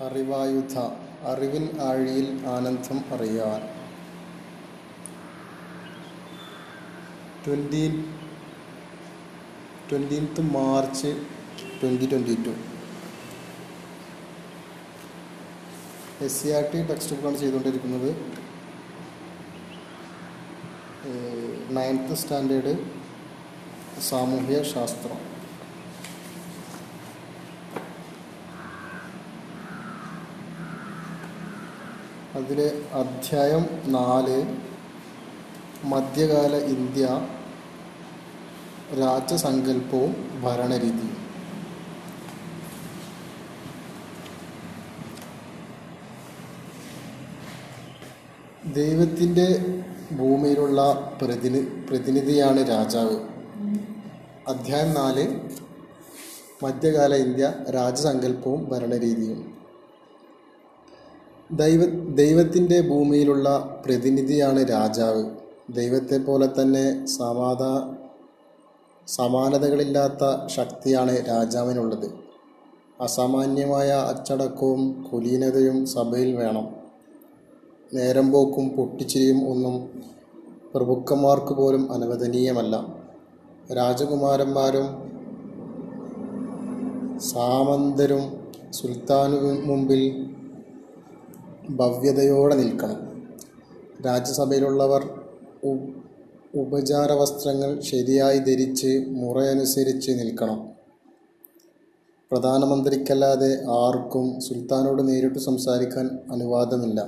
അറിവായുധ അറിവിൻ ആഴിയിൽ ആനന്ദം അറിയാൻ. Twenty twentieth March twenty twenty two. S C R T text ബുക്കാണ് ചെയ്തുകൊണ്ടിരിക്കുന്നത്. നയൻത്ത് സ്റ്റാൻഡേർഡ് സാമൂഹ്യ ശാസ്ത്രം അതിലെ അധ്യായം നാല് മധ്യകാല ഇന്ത്യ രാജ്യസങ്കല്പവും ഭരണരീതിയും. ദൈവത്തിന്റെ ഭൂമിയിലുള്ള പ്രതിനി പ്രതിനിധിയാണ് രാജാവ്. അധ്യായം നാല് മധ്യകാല ഇന്ത്യ രാജ്യസങ്കല്പവും ഭരണരീതിയും. ദൈവ ദൈവത്തിന്റെ ഭൂമിയിലുള്ള പ്രതിനിധിയാണ് രാജാവ്. ദൈവത്തെ പോലെ തന്നെ സമാധാ സമാനതകളില്ലാത്ത ശക്തിയാണ് രാജാവിനുള്ളത്. അസാമാന്യമായ അച്ചടക്കവും കുലീനതയും സഭയിൽ വേണം. നേരം പോക്കും പൊട്ടിച്ചിരിയും ഒന്നും പ്രഭുക്കന്മാർക്ക് പോലും അനുവദനീയമല്ല. രാജകുമാരന്മാരും സാമന്തരും സുൽത്താനു മുമ്പിൽ ഭവ്യതയോടെ നിൽക്കണം. രാജ്യസഭയിലുള്ളവർ ഉപചാര വസ്ത്രങ്ങൾ ശരിയായി ധരിച്ച് മുറയനുസരിച്ച് നിൽക്കണം. പ്രധാനമന്ത്രിക്കല്ലാതെ ആർക്കും സുൽത്താനോട് നേരിട്ട് സംസാരിക്കാൻ അനുവാദമില്ല.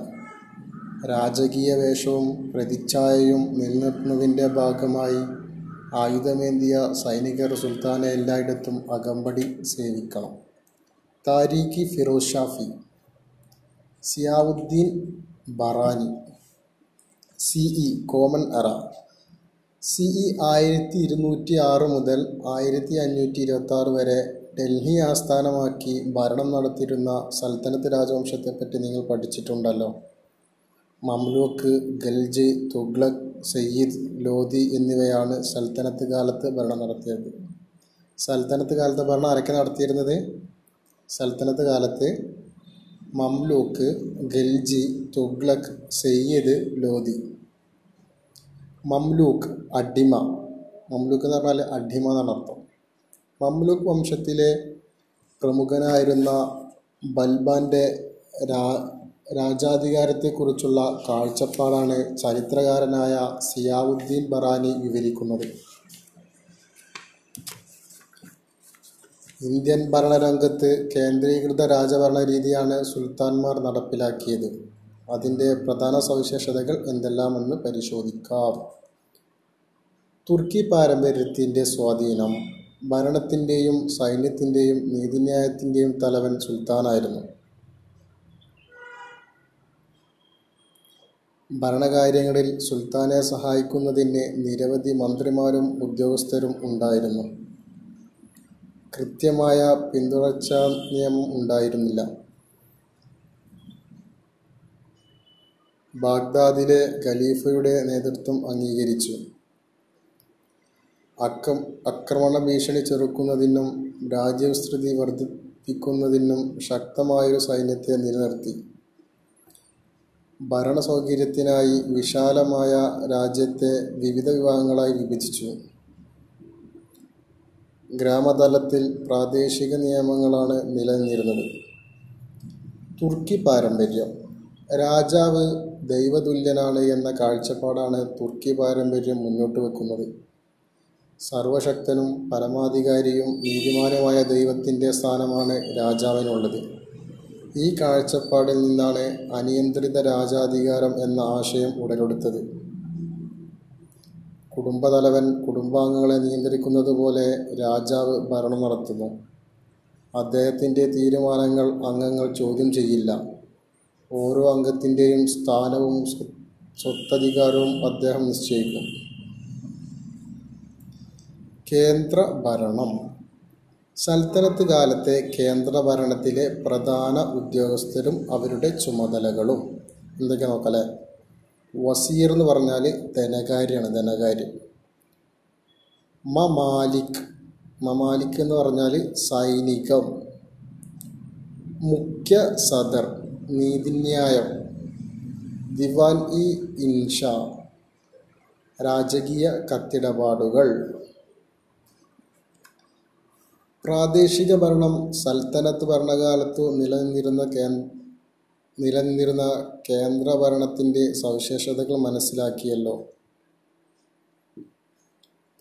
രാജകീയ വേഷവും പ്രതിച്ഛായയും നിലനിർത്തുന്നതിന്റെ ഭാഗമായി ആയുധമേന്തിയ സൈനികർ സുൽത്താനെ എല്ലായിടത്തും അകമ്പടി സേവിക്കണം. Tarikhi Firoz Shafi Ziauddin Barani C CE common era. CE ആയിരത്തി ഇരുന്നൂറ്റി ആറ് മുതൽ ആയിരത്തി അഞ്ഞൂറ്റി ഇരുപത്തി വരെ ഡൽഹി ആസ്ഥാനമാക്കി ഭരണം നടത്തിയിരുന്ന സൽത്തനത്ത് രാജവംശത്തെപ്പറ്റി നിങ്ങൾ പഠിച്ചിട്ടുണ്ടല്ലോ. മംലൂക്ക് ഗൽജ് തുഗ്ലക് സയ്യിദ് ലോധി എന്നിവയാണ് സൽത്തനത്ത് കാലത്ത് ഭരണം നടത്തിയത്. സൽത്തനത്ത് കാലത്ത് ഭരണം ആരൊക്കെ നടത്തിയിരുന്നത്? സൽത്തനത്ത് കാലത്ത് മംലൂക്ക് ഖൽജി തുഗ്ലക് സെയ്യദ് ലോധി മംലൂക്ക് അടിമ. മംലൂക്ക് എന്ന് പറഞ്ഞാൽ അടിമ എന്നാണ് അർത്ഥം. മംലൂക്ക് വംശത്തിലെ പ്രമുഖനായിരുന്ന ബൽബാന്റെ രാ രാജാധികാരത്തെക്കുറിച്ചുള്ള കാഴ്ചപ്പാടാണ് ചരിത്രകാരനായ സിയാവുദ്ദീൻ ബറാനി വിവരിക്കുന്നത്. ഇന്ത്യൻ ഭരണരംഗത്ത് കേന്ദ്രീകൃത രാജഭരണ രീതിയാണ് സുൽത്താൻമാർ നടപ്പിലാക്കിയത്. അതിന്റെ പ്രധാന സവിശേഷതകൾ എന്തെല്ലാമെന്ന് പരിശോധിക്കാം. തുർക്കി പാരമ്പര്യത്തിന്റെ സ്വാധീനം. ഭരണത്തിന്റെയും സൈന്യത്തിന്റെയും നീതിന്യായത്തിന്റെയും തലവൻ സുൽത്താനായിരുന്നു. ഭരണകാര്യങ്ങളിൽ സുൽത്താനെ സഹായിക്കുന്നതിന് നിരവധി മന്ത്രിമാരും ഉദ്യോഗസ്ഥരും ഉണ്ടായിരുന്നു. കൃത്യമായ പിന്തുടർച്ചാ നിയമം ഉണ്ടായിരുന്നില്ല. ബാഗ്ദാദിലെ ഖലീഫയുടെ നേതൃത്വം അംഗീകരിച്ചു. അക്രം അക്രമണ ഭീഷണി ചെറുക്കുന്നതിനും രാജ്യവിസ്തൃതി വർദ്ധിപ്പിക്കുന്നതിനും ശക്തമായൊരു സൈന്യത്തെ നിലനിർത്തി. ഭരണസൗകര്യത്തിനായി വിശാലമായ രാജ്യത്തെ വിവിധ വിഭാഗങ്ങളായി വിഭജിച്ചു. ഗ്രാമതലത്തിൽ പ്രാദേശിക നിയമങ്ങളാണ് നിലനിന്നിരുന്നത്. തുർക്കി പാരമ്പര്യം. രാജാവ് ദൈവതുല്യനാണ് എന്ന കാഴ്ചപ്പാടാണ് തുർക്കി പാരമ്പര്യം മുന്നോട്ട് വെക്കുന്നത്. സർവശക്തനും പരമാധികാരിയും നീതിമാനുമായ ദൈവത്തിന്റെ സ്ഥാനമാണ് രാജാവിനുള്ളത്. ഈ കാഴ്ചപ്പാടിൽ നിന്നാണ് അനിയന്ത്രിത രാജാധികാരം എന്ന ആശയം ഉടലെടുത്തത്. കുടുംബതലവൻ കുടുംബാംഗങ്ങളെ നിയന്ത്രിക്കുന്നത് പോലെ രാജാവ് ഭരണം നടത്തുന്നു. അദ്ദേഹത്തിന്റെ തീരുമാനങ്ങൾ അംഗങ്ങൾ ചോദ്യം ചെയ്യില്ല. ഓരോ അംഗത്തിന്റെയും സ്ഥാനവും സ്വ- സ്വത്തധികാരവും അദ്ദേഹം നിശ്ചയിക്കും. കേന്ദ്ര ഭരണം സൽത്തനത്ത് കാലത്തെ കേന്ദ്ര ഭരണത്തിലെ പ്രധാന ഉദ്യോഗസ്ഥരും അവരുടെ ചുമതലകളും. എന്തൊക്കെ നോക്കല്ലേ? വസീർ എന്ന് പറഞ്ഞാൽ ധനകാര്യാണ് ധനകാര്യം. മമാലിക്. മമാലിക് എന്ന് പറഞ്ഞാൽ സൈനികം. മുഖ്യ സദർ നീതിന്യായം. ദിവാൻ ഇ ഇൻഷ. രാജകീയ കത്തിടപാടുകൾ. പ്രാദേശിക ഭരണം സൽത്തനത്ത് ഭരണകാലത്തു നിലനിന്നിരുന്ന നിലനിന്നിരുന്ന കേന്ദ്ര ഭരണത്തിന്റെ സവിശേഷതകൾ മനസ്സിലാക്കിയല്ലോ.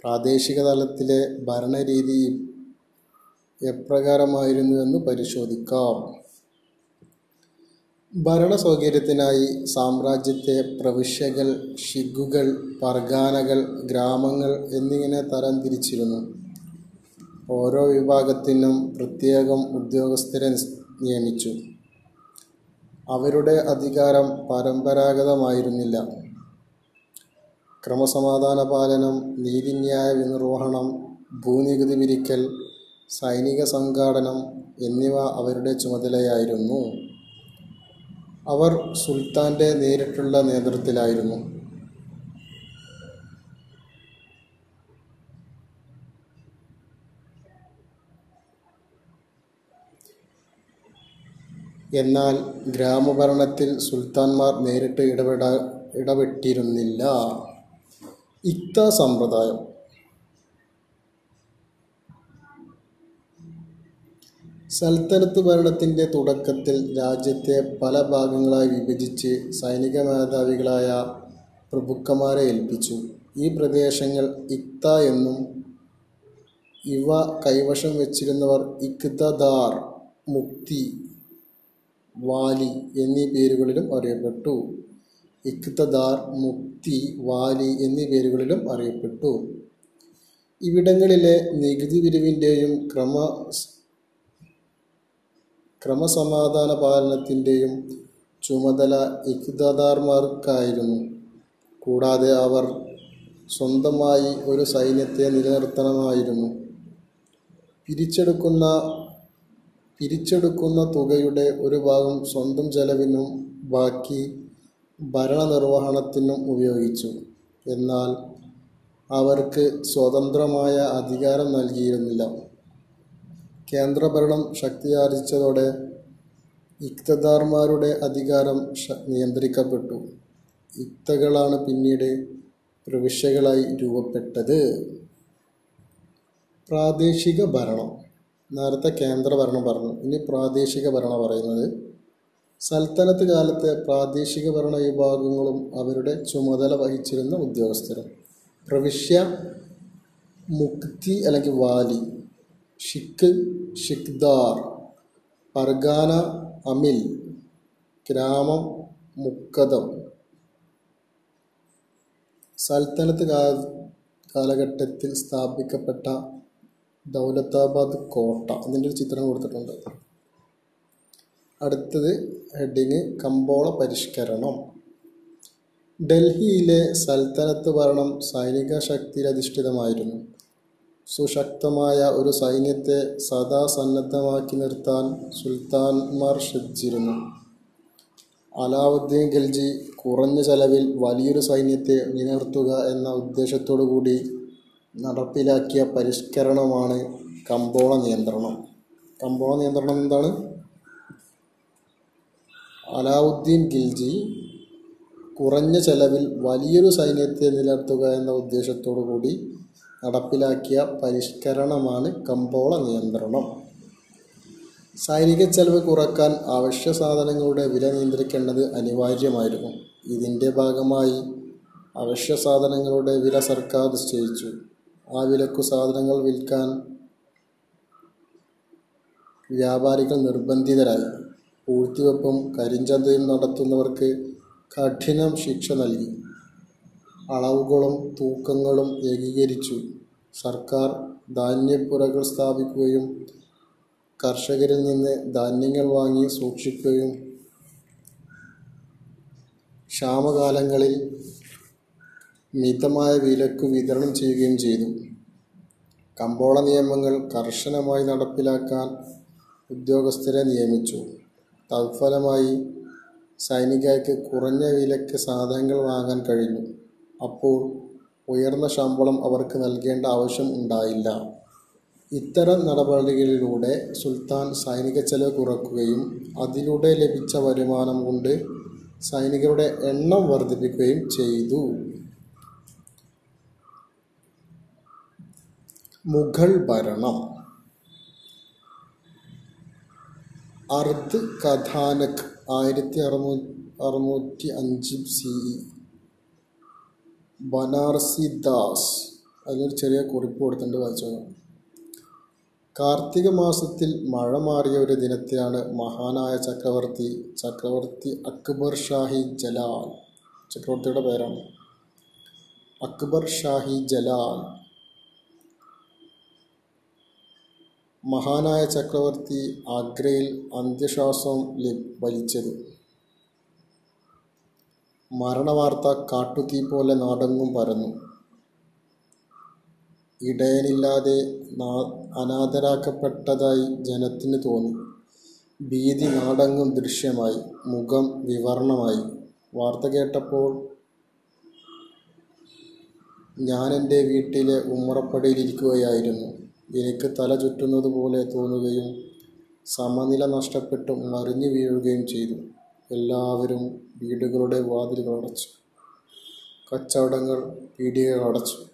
പ്രാദേശിക തലത്തിലെ ഭരണരീതി എപ്രകാരമായിരുന്നു എന്ന് പരിശോധിക്കാം. ഭരണ സൗകര്യത്തിനായി സാമ്രാജ്യത്തെ പ്രവിശ്യകൾ ഷിഗുകൾ പർഗാനകൾ ഗ്രാമങ്ങൾ എന്നിങ്ങനെ തരം തിരിച്ചിരുന്നു. ഓരോ വിഭാഗത്തിനും പ്രത്യേകം ഉദ്യോഗസ്ഥരെ നിയമിച്ചു. അവരുടെ അധികാരം പരമ്പരാഗതമായിരുന്നില്ല. ക്രമസമാധാന പാലനം നീതിന്യായ നിർവഹണം ഭൂനികുതി പിരിക്കൽ സൈനിക സംഘാടനം എന്നിവ അവരുടെ ചുമതലയായിരുന്നു. അവർ സുൽത്താന്റെ നേരിട്ടുള്ള നേതൃത്വത്തിലായിരുന്നു. എന്നാൽ ഗ്രാമഭരണത്തിൽ സുൽത്താൻമാർ നേരിട്ട് ഇടപെടാ ഇടപെട്ടിരുന്നില്ല. ഇക്ത സമ്പ്രദായം. സൽത്തനത്ത് ഭരണത്തിന്റെ തുടക്കത്തിൽ രാജ്യത്തെ പല ഭാഗങ്ങളായി വിഭജിച്ച് സൈനിക മേധാവികളായ പ്രഭുക്കന്മാരെ ഏൽപ്പിച്ചു. ഈ പ്രദേശങ്ങൾ ഇക്ത എന്നും ഇവ കൈവശം വെച്ചിരുന്നവർ ഇക്തദാർ മുക്തി വാലി എന്നീ പേരുകളിലും അറിയപ്പെട്ടു. ഇഖ്തദാർ മുക്തി വാലി എന്നീ പേരുകളിലും അറിയപ്പെട്ടു. ഇവിടങ്ങളിലെ നികുതി പിരിവിന്റെയും ക്രമ ക്രമസമാധാന പാലനത്തിന്റെയും ചുമതല ഇഖ്തദാർമാർക്കായിരുന്നു. കൂടാതെ അവർ സ്വന്തമായി ഒരു സൈന്യത്തെ നിലനിർത്തണമായിരുന്നു. പിരിച്ചെടുക്കുന്ന പിരിച്ചെടുക്കുന്ന തുകയുടെ ഒരു ഭാഗം സ്വന്തം ചെലവിനും ബാക്കി ഭരണനിർവഹണത്തിനും ഉപയോഗിച്ചു. എന്നാൽ അവർക്ക് സ്വതന്ത്രമായ അധികാരം നൽകിയിരുന്നില്ല. കേന്ദ്രഭരണം ശക്തിയാർജിച്ചതോടെ ഇക്തദാർമാരുടെ അധികാരം നിയന്ത്രിക്കപ്പെട്ടു. ഇക്തകളാണ് പിന്നീട് പ്രവിശ്യകളായി രൂപപ്പെട്ടത്. പ്രാദേശിക ഭരണം നേരത്തെ കേന്ദ്രഭരണം പറഞ്ഞു. ഇനി പ്രാദേശിക ഭരണം പറയുന്നത്. സൽത്തനത്ത് കാലത്തെ പ്രാദേശിക ഭരണ വിഭാഗങ്ങളും അവരുടെ ചുമതല വഹിച്ചിരുന്ന ഉദ്യോഗസ്ഥരും. പ്രവിശ്യ മുക്തി അല്ലെങ്കിൽ വാലി ഷിഖ് ഷിഖ്ദാർ പർഗാന അമിൽ ഗ്രാമം മുക്കദം. സൽത്തനത്ത് കാലഘട്ടത്തിൽ സ്ഥാപിക്കപ്പെട്ട ദൗലത്താബാദ് കോട്ട അതിന്റെ ഒരു ചിത്രം കൊടുത്തിട്ടുണ്ട്. അടുത്തത് ഹെഡിങ് കമ്പോള പരിഷ്കരണം. ഡൽഹിയിലെ സൽത്തനത്ത് ഭരണം സൈനിക ശക്തിയിലധിഷ്ഠിതമായിരുന്നു സുശക്തമായ ഒരു സൈന്യത്തെ സദാ സന്നദ്ധമാക്കി നിർത്താൻ സുൽത്താൻമാർ ശ്രദ്ധിച്ചിരുന്നു. അലാവുദ്ദീൻ ഖൽജി കുറഞ്ഞ ചെലവിൽ വലിയൊരു സൈന്യത്തെ നിലനിർത്തുക എന്ന ഉദ്ദേശത്തോടു കൂടി നടപ്പിലാക്കിയ പരിഷ്കരണമാണ് കമ്പോള നിയന്ത്രണം. കമ്പോള നിയന്ത്രണം എന്താണ്? അലാവുദ്ദീൻ ഖിൽജി കുറഞ്ഞ ചെലവിൽ വലിയൊരു സൈന്യത്തെ നിലനിർത്തുക എന്ന ഉദ്ദേശത്തോടു കൂടി നടപ്പിലാക്കിയ പരിഷ്കരണമാണ് കമ്പോള നിയന്ത്രണം. സൈനിക ചെലവ് കുറയ്ക്കാൻ അവശ്യ സാധനങ്ങളുടെ വില നിയന്ത്രിക്കേണ്ടത് അനിവാര്യമായിരുന്നു. ഇതിന്റെ ഭാഗമായി അവശ്യ സാധനങ്ങളുടെ വില സർക്കാർ നിശ്ചയിച്ചു. ആ വിലക്കു സാധനങ്ങൾ വിൽക്കാൻ വ്യാപാരികൾ നിർബന്ധിതരായി. പൂഴ്ത്തിവെപ്പും കരിഞ്ചന്തയും നടത്തുന്നവർക്ക് കഠിനം ശിക്ഷ നൽകി. അളവുകളും തൂക്കങ്ങളും ഏകീകരിച്ചു. സർക്കാർ ധാന്യപ്പുരകൾ സ്ഥാപിക്കുകയും കർഷകരിൽ നിന്ന് ധാന്യങ്ങൾ വാങ്ങി സൂക്ഷിക്കുകയും ക്ഷാമകാലങ്ങളിൽ മിതമായ വിലക്ക് വിതരണം ചെയ്യുകയും ചെയ്തു. കമ്പോള നിയമങ്ങൾ കർശനമായി നടപ്പിലാക്കാൻ ഉദ്യോഗസ്ഥരെ നിയമിച്ചു. തത്ഫലമായി സൈനികർക്ക് കുറഞ്ഞ വിലക്ക് സാധനങ്ങൾ വാങ്ങാൻ കഴിഞ്ഞു. അപ്പോൾ ഉയർന്ന ശമ്പളം അവർക്ക് നൽകേണ്ട ആവശ്യം ഉണ്ടായില്ല. ഇത്തരം നടപടികളിലൂടെ സുൽത്താൻ സൈനിക ചെലവ് കുറക്കുകയും അതിലൂടെ ലഭിച്ച വരുമാനം കൊണ്ട് സൈനികരുടെ എണ്ണം വർദ്ധിപ്പിക്കുകയും ചെയ്തു. മുഗൾ ഭരണം. അർദ് കഥാനക് ആയിരത്തി അറുന്നൂ അറുന്നൂറ്റി അഞ്ച് സി. ഇ ബനാർസിദാസ് അതിനൊരു ചെറിയ കുറിപ്പ് കൊടുത്തിട്ടുണ്ട് വായിച്ചു. കാർത്തിക മാസത്തിൽ മഴ മാറിയ ഒരു ദിനത്തിലാണ് മഹാനായ ചക്രവർത്തി ചക്രവർത്തി അക്ബർ ഷാഹി ജലാൽ ചക്രവർത്തിയുടെ പേരാണ്. അക്ബർ ഷാഹി ജലാൽ മഹാനായ ചക്രവർത്തി ആഗ്രയിൽ അന്ത്യശ്വാസം വലിച്ചത്. മരണവാർത്ത കാട്ടുതീ പോലെ നാടെങ്ങും പരന്നു. ഇടയനില്ലാതെ അനാഥരാക്കപ്പെട്ടതായി ജനത്തിന് തോന്നി. ഭീതി നാടെങ്ങും ദൃശ്യമായി. മുഖം വിവരണമായി വാർത്ത കേട്ടപ്പോൾ ഞാൻ എന്റെ വീട്ടിലെ ഉമ്മറപ്പടിയിലിരിക്കുകയായിരുന്നു. എനിക്ക് തല ചുറ്റുന്നത് പോലെ തോന്നുകയും സമനില നഷ്ടപ്പെട്ട് മറിഞ്ഞു വീഴുകയും ചെയ്തു. എല്ലാവരും വീടുകളുടെ വാതിലുകൾ അടച്ചു. കച്ചവടങ്ങൾ പീടികകൾ അടച്ചു.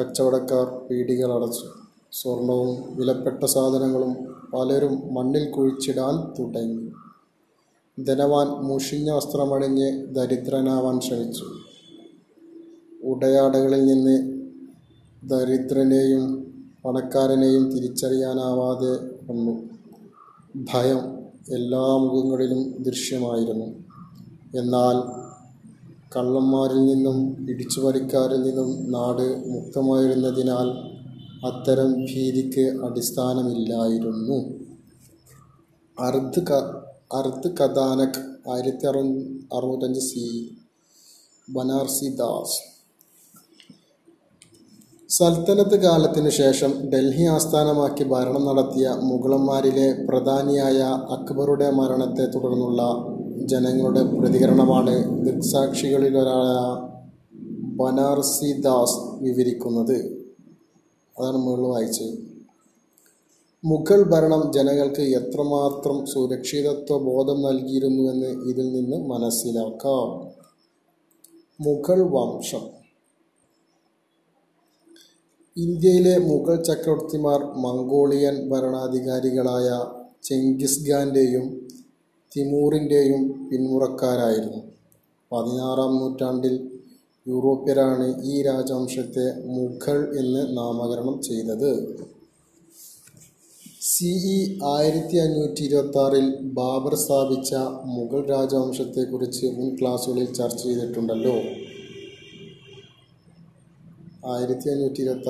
കച്ചവടക്കാർ പീടികൾ അടച്ചു. സ്വർണവും വിലപ്പെട്ട സാധനങ്ങളും പലരും മണ്ണിൽ കുഴിച്ചിടാൻ തുടങ്ങി. ധനവാൻ മുഷിഞ്ഞ വസ്ത്രമണിഞ്ഞ് ദരിദ്രനാവാൻ ശ്രമിച്ചു. ഉടയാടകളിൽ നിന്ന് ദരിദ്രനെയും പണക്കാരനെയും തിരിച്ചറിയാനാവാതെ വന്നു. ഭയം എല്ലാ മുഖങ്ങളിലും ദൃശ്യമായിരുന്നു. എന്നാൽ കള്ളന്മാരിൽ നിന്നും പിടിച്ചുപറിക്കാരിൽ നിന്നും നാട് മുക്തമായിരുന്നതിനാൽ അത്തരം ഭീതിക്ക് അടിസ്ഥാനമില്ലായിരുന്നു. അർദ്ധ കഥാനക് ആയിരത്തി അറു അറുപത്തഞ്ച് സി ബനാർസി ദാസ് സൽത്തനത്ത് കാലത്തിനു ശേഷം ഡൽഹി ആസ്ഥാനമാക്കി ഭരണം നടത്തിയ മുഗളന്മാരിലെ പ്രധാനിയായ അക്ബറുടെ മരണത്തെ തുടർന്നുള്ള ജനങ്ങളുടെ പ്രതികരണമാണ് ദൃക്സാക്ഷികളിലൊരാളായ ബനാർസി ദാസ് വിവരിക്കുന്നത്. അതാണ് മുകളിൽ വായിച്ചത്. മുഗൾ ഭരണം ജനങ്ങൾക്ക് എത്രമാത്രം സുരക്ഷിതത്വ ബോധം നൽകിയിരുന്നുവെന്ന് ഇതിൽ നിന്ന് മനസ്സിലാക്കാം. മുഗൾ വംശം. ഇന്ത്യയിലെ മുഗൾ ചക്രവർത്തിമാർ മംഗോളിയൻ ഭരണാധികാരികളായ ചെങ്കിസ് ഖാന്റെയും തിമൂറിന്റെയും പിന്മുറക്കാരായിരുന്നു. പതിനാറാം നൂറ്റാണ്ടിൽ യൂറോപ്യരാണ് ഈ രാജവംശത്തെ മുഗൾ എന്ന് നാമകരണം ചെയ്തത്. സി ഇ ആയിരത്തി അഞ്ഞൂറ്റി ഇരുപത്തി ബാബർ സ്ഥാപിച്ച മുഗൾ രാജവംശത്തെക്കുറിച്ച് മുൻ ക്ലാസ്സുകളിൽ ചർച്ച ചെയ്തിട്ടുണ്ടല്ലോ. ആയിരത്തി അഞ്ഞൂറ്റി ഇരുപത്തി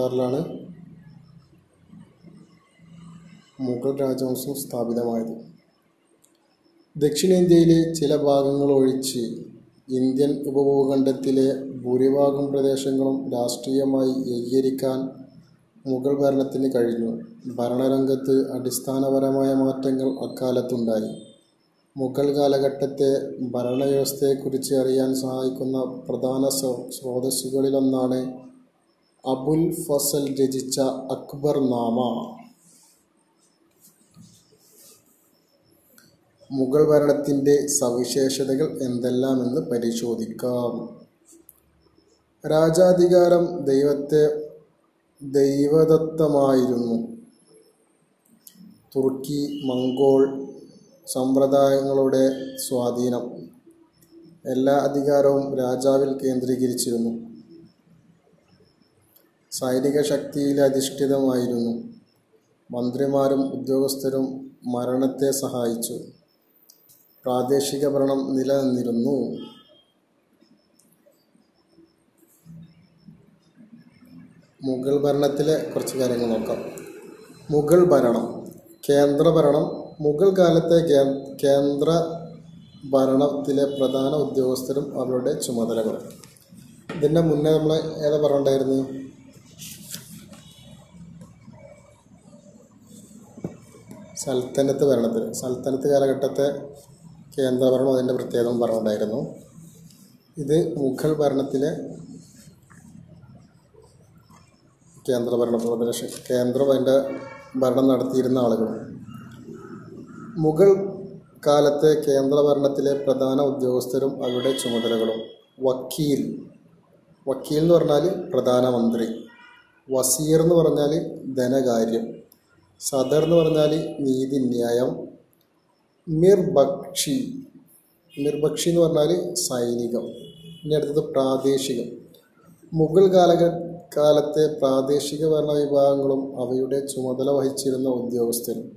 മുഗൾ രാജവംശം സ്ഥാപിതമായത്. ദക്ഷിണേന്ത്യയിലെ ചില ഭാഗങ്ങൾ ഒഴിച്ച് ഇന്ത്യൻ ഉപഭൂഖണ്ഡത്തിലെ ഭൂരിഭാഗം പ്രദേശങ്ങളും രാഷ്ട്രീയമായി ഏകീകരിക്കാൻ മുഗൾ ഭരണത്തിന് കഴിഞ്ഞു. ഭരണരംഗത്ത് അടിസ്ഥാനപരമായ മാറ്റങ്ങൾ അക്കാലത്തുണ്ടായി. മുഗൾ കാലഘട്ടത്തെ ഭരണവ്യവസ്ഥയെക്കുറിച്ച് അറിയാൻ സഹായിക്കുന്ന പ്രധാന സ്രോതസ്സുകളിലൊന്നാണ് അബുൽ ഫസൽ രചിച്ച അക്ബർ നാമ മുഗൾ ഭരണത്തിന്റെ സവിശേഷതകൾ എന്തെല്ലാമെന്ന് പരിശോധിക്കാം. രാജാധികാരം ദൈവത്തെ ദൈവദത്തമായിരുന്നു. തുർക്കി മംഗോൾ സമ്പ്രദായങ്ങളുടെ സ്വാധീനം. എല്ലാ അധികാരവും രാജാവിൽ കേന്ദ്രീകരിച്ചിരുന്നു. സൈനിക ശക്തിയിൽ അധിഷ്ഠിതമായിരുന്നു. മന്ത്രിമാരും ഉദ്യോഗസ്ഥരും മരണത്തെ സഹായിച്ചു. പ്രാദേശിക ഭരണം നിലനിന്നിരുന്നു. മുഗൾ ഭരണത്തിലെ കുറച്ച് കാര്യങ്ങൾ നോക്കാം. മുഗൾ ഭരണം കേന്ദ്ര ഭരണം. മുഗൾ കാലത്തെ കേന്ദ്ര ഭരണത്തിലെ പ്രധാന ഉദ്യോഗസ്ഥരും അവരുടെ ചുമതലകളും. ഇതിന്റെ മുന്നേ നമ്മൾ ഏതാ പറഞ്ഞിട്ടുണ്ടായിരുന്നു? സൽത്തനത്ത് ഭരണത്തിൽ സൽത്തനത്ത് കാലഘട്ടത്തെ കേന്ദ്രഭരണം അതിന്റെ പ്രത്യേകം പറഞ്ഞിട്ടുണ്ടായിരുന്നു ഇത് മുഗൾ ഭരണത്തിലെ കേന്ദ്രഭരണ പ്രദേശ കേന്ദ്രം അതിന്റെ ഭരണം നടത്തിയിരുന്ന ആളുകൾ. മുഗൾ കാലത്തെ കേന്ദ്രഭരണത്തിലെ പ്രധാന ഉദ്യോഗസ്ഥരും അവരുടെ ചുമതലകളും വക്കീൽ. വക്കീൽ എന്ന് പറഞ്ഞാൽ പ്രധാനമന്ത്രി. വസീർ എന്ന് പറഞ്ഞാൽ ധനകാര്യം. സദർ എന്ന് പറഞ്ഞാൽ നീതി ന്യായം മിർബക്ഷി മിർബക്ഷി എന്ന് പറഞ്ഞാൽ സൈനികം. ഇനി അടുത്തത് പ്രാദേശികം. മുഗൾ കാലഘ കാലത്തെ പ്രാദേശിക ഭരണ വിഭാഗങ്ങളും അവയുടെ ചുമതല വഹിച്ചിരുന്ന ഉദ്യോഗസ്ഥരും.